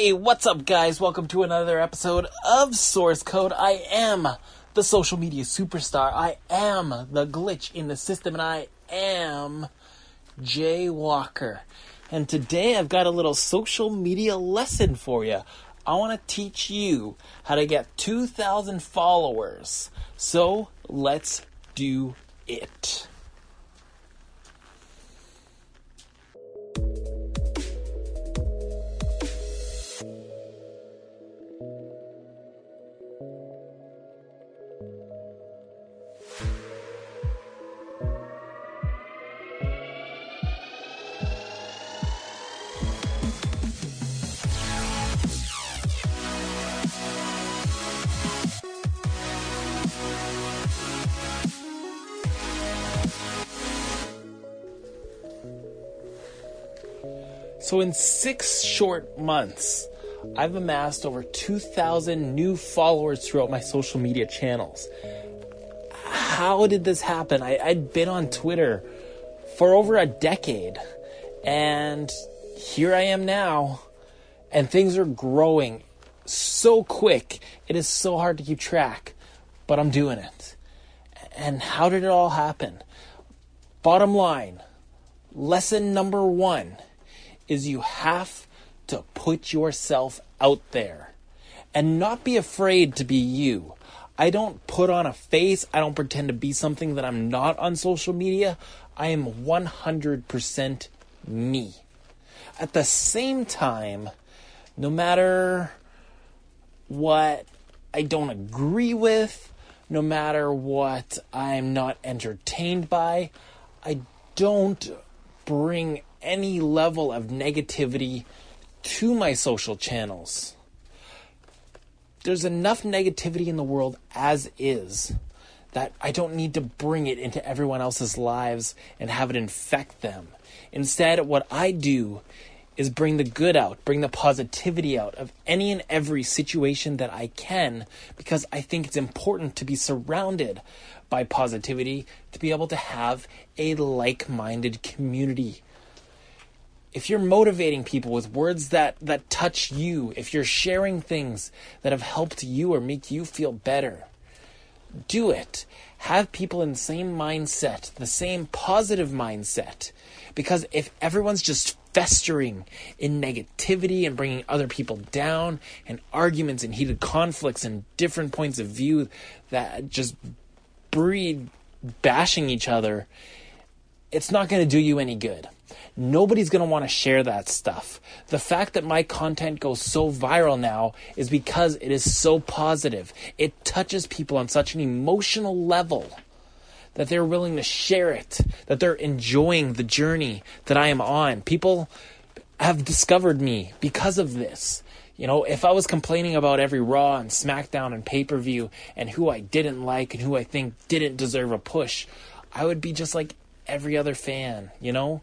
Hey, what's up, guys? Welcome to another episode of Source Code. I am the social media superstar. I am the glitch in the system, and I am Jay Walker. And today I've got a little social media lesson for you. I want to teach you how to get 2,000 followers. So let's do it. So, in six short months, I've amassed over 2,000 new followers throughout my social media channels. How did this happen? I, I'd been on Twitter for over a decade, and here I am now, and things are growing so quick, it is so hard to keep track, but I'm doing it. And how did it all happen? Bottom line, lesson number one is you have to put yourself out there and not be afraid to be you. I don't put on a face, I don't pretend to be something that I'm not on social media. I am 100% me. At the same time, no matter what I don't agree with, no matter what I'm not entertained by, I don't bring any level of negativity to my social channels. There's enough negativity in the world as is that I don't need to bring it into everyone else's lives and have it infect them. Instead, what I do is bring the good out, bring the positivity out of any and every situation that I can because I think it's important to be surrounded by positivity to be able to have a like minded community if you're motivating people with words that that touch you, if you're sharing things that have helped you or make you feel better, do it. Have people in the same mindset, the same positive mindset. Because if everyone's just festering in negativity and bringing other people down and arguments and heated conflicts and different points of view that just breed bashing each other, it's not going to do you any good nobody's going to want to share that stuff. The fact that my content goes so viral now is because it is so positive. It touches people on such an emotional level that they're willing to share it, that they're enjoying the journey that I am on. People have discovered me because of this. You know, if I was complaining about every Raw and SmackDown and pay per view and who I didn't like and who I think didn't deserve a push, I would be just like every other fan, you know?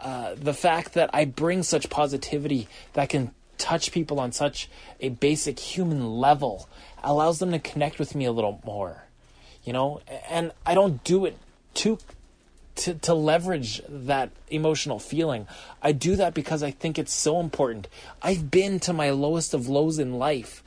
Uh, the fact that I bring such positivity that can touch people on such a basic human level allows them to connect with me a little more, you know. And I don't do it to to to leverage that emotional feeling. I do that because I think it's so important. I've been to my lowest of lows in life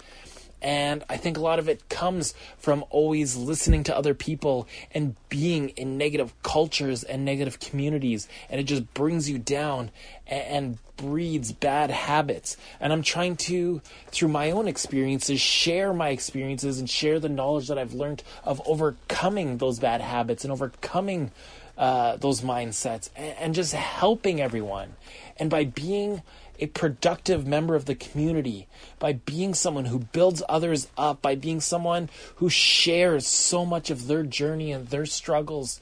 and I think a lot of it comes from always listening to other people and being in negative cultures and negative communities. And it just brings you down and, breeds bad habits. And I'm trying to, through my own experiences, share my experiences and share the knowledge that I've learned of overcoming those bad habits and overcoming uh, those mindsets and, and just helping everyone. And by being a productive member of the community, by being someone who builds others up, by being someone who shares so much of their journey and their struggles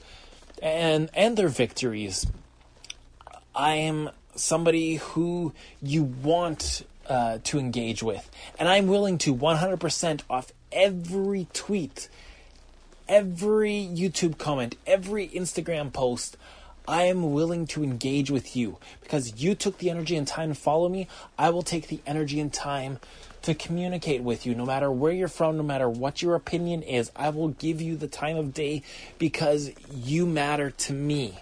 and and their victories. I am somebody who you want uh, to engage with, and I'm willing to 100% off every tweet, every YouTube comment, every Instagram post. I am willing to engage with you because you took the energy and time to follow me. I will take the energy and time to communicate with you no matter where you're from, no matter what your opinion is. I will give you the time of day because you matter to me.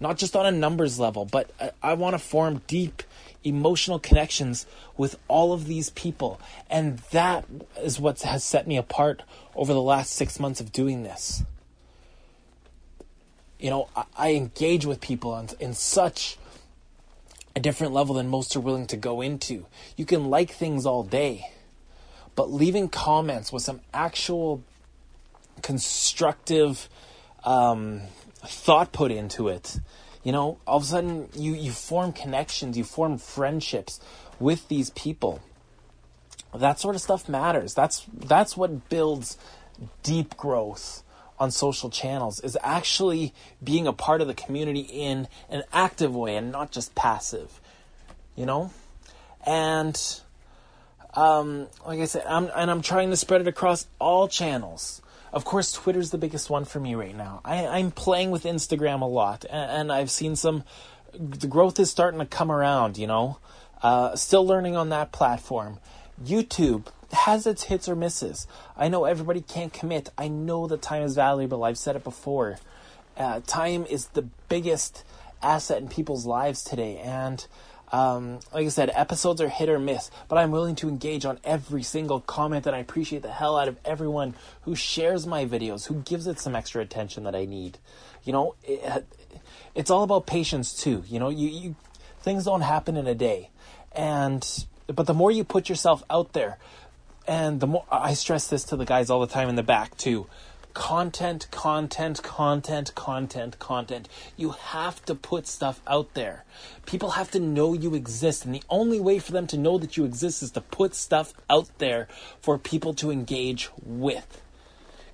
Not just on a numbers level, but I, I want to form deep emotional connections with all of these people. And that is what has set me apart over the last six months of doing this. You know, I, I engage with people on, in such a different level than most are willing to go into. You can like things all day, but leaving comments with some actual constructive um, thought put into it. You know, all of a sudden you, you form connections, you form friendships with these people. That sort of stuff matters. That's that's what builds deep growth on social channels is actually being a part of the community in an active way and not just passive. You know? And um, like I said, I'm and I'm trying to spread it across all channels. Of course, Twitter's the biggest one for me right now. I, I'm playing with Instagram a lot, and, and I've seen some. The growth is starting to come around, you know. Uh, still learning on that platform. YouTube has its hits or misses. I know everybody can't commit. I know that time is valuable. I've said it before. Uh, time is the biggest asset in people's lives today, and um, like I said, episodes are hit or miss, but I'm willing to engage on every single comment, and I appreciate the hell out of everyone who shares my videos, who gives it some extra attention that I need. You know, it, it's all about patience too. You know, you, you things don't happen in a day, and but the more you put yourself out there, and the more I stress this to the guys all the time in the back too content, content, content, content, content. You have to put stuff out there. People have to know you exist, and the only way for them to know that you exist is to put stuff out there for people to engage with.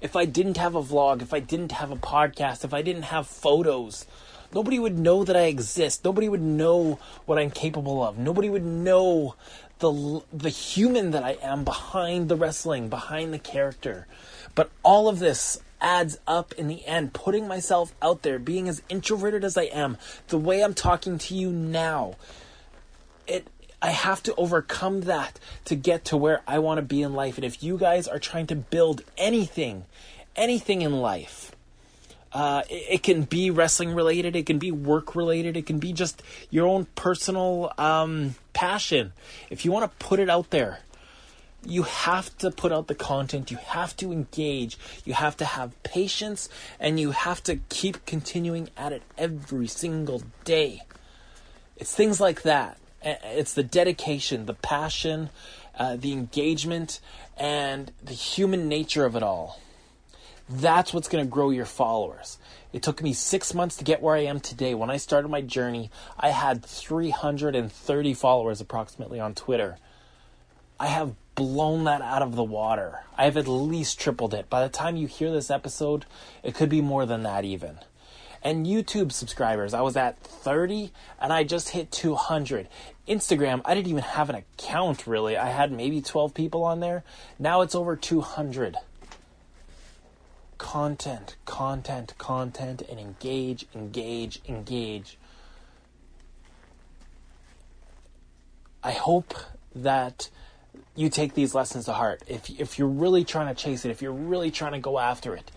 If I didn't have a vlog, if I didn't have a podcast, if I didn't have photos, nobody would know that I exist. Nobody would know what I'm capable of. Nobody would know the the human that I am behind the wrestling, behind the character. But all of this adds up in the end. Putting myself out there, being as introverted as I am, the way I'm talking to you now, it I have to overcome that to get to where I want to be in life. And if you guys are trying to build anything, anything in life, uh, it, it, can be wrestling related, it can be work related, it can be just your own personal um, passion. If you want to put it out there, you have to put out the content, you have to engage, you have to have patience, and you have to keep continuing at it every single day. It's things like that. It's the dedication, the passion, uh, the engagement, and the human nature of it all. That's what's going to grow your followers. It took me six months to get where I am today. When I started my journey, I had 330 followers approximately on Twitter. I have blown that out of the water. I have at least tripled it. By the time you hear this episode, it could be more than that even. And YouTube subscribers, I was at 30 and I just hit 200. Instagram, I didn't even have an account really. I had maybe 12 people on there. Now it's over 200. Content, content, content, and engage, engage, engage. I hope that you take these lessons to heart. If if you're really trying to chase it, if you're really trying to go after it,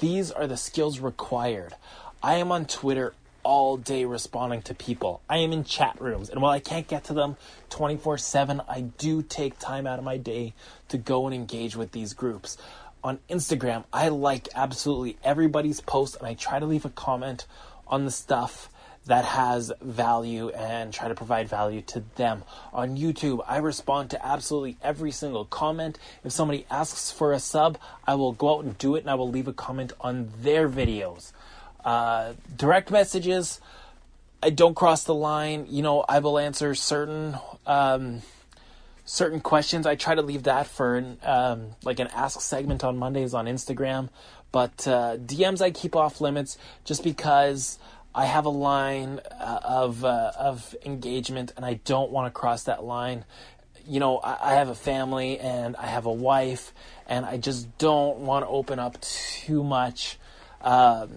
these are the skills required. I am on Twitter all day responding to people. I am in chat rooms, and while I can't get to them 24/7, I do take time out of my day to go and engage with these groups. On Instagram, I like absolutely everybody's post and I try to leave a comment on the stuff that has value and try to provide value to them. On YouTube, I respond to absolutely every single comment. If somebody asks for a sub, I will go out and do it and I will leave a comment on their videos. Uh, direct messages, I don't cross the line. You know, I will answer certain. Um, certain questions. I try to leave that for um, like an ask segment on Mondays on Instagram, but uh, DMs I keep off limits just because I have a line uh, of uh, of engagement, and I don't want to cross that line. You know, I, I, have a family and I have a wife, and I just don't want to open up too much. Um,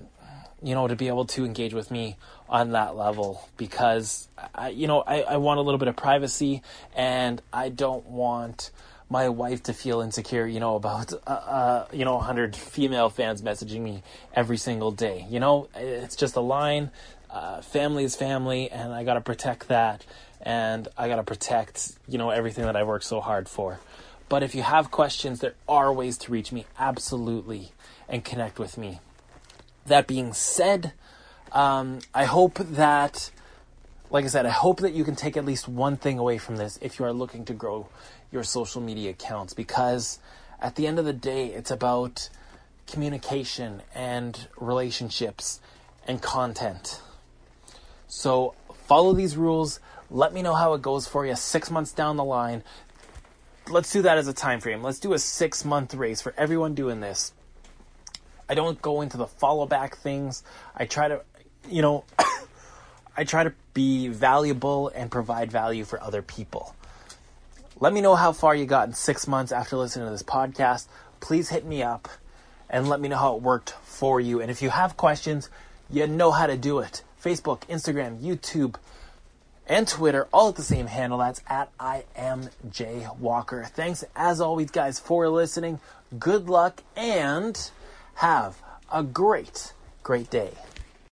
you know, to be able to engage with me on that level because I, you know, I, I want a little bit of privacy, and I don't want my wife to feel insecure, you know, about uh, uh, you know, 100 female fans messaging me every single day. You know, it's just a line. Uh, family is family, and I got to protect that. and I got to protect, you know, everything that I worked so hard for. But if you have questions, there are ways to reach me absolutely and connect with me. That being said, um, I hope that, like I said, I hope that you can take at least one thing away from this if you are looking to grow your social media accounts because at the end of the day, it's about communication and relationships and content. So follow these rules. Let me know how it goes for you six months down the line. Let's do that as a time frame. Let's do a six month race for everyone doing this. I don't go into the follow back things. I try to, you know, I try to be valuable and provide value for other people. Let me know how far you got in six months after listening to this podcast. Please hit me up and let me know how it worked for you. And if you have questions, you know how to do it. Facebook, Instagram, YouTube, and Twitter, all at the same handle. That's at I am Jay Walker. Thanks as always, guys, for listening. Good luck and have a great, great day.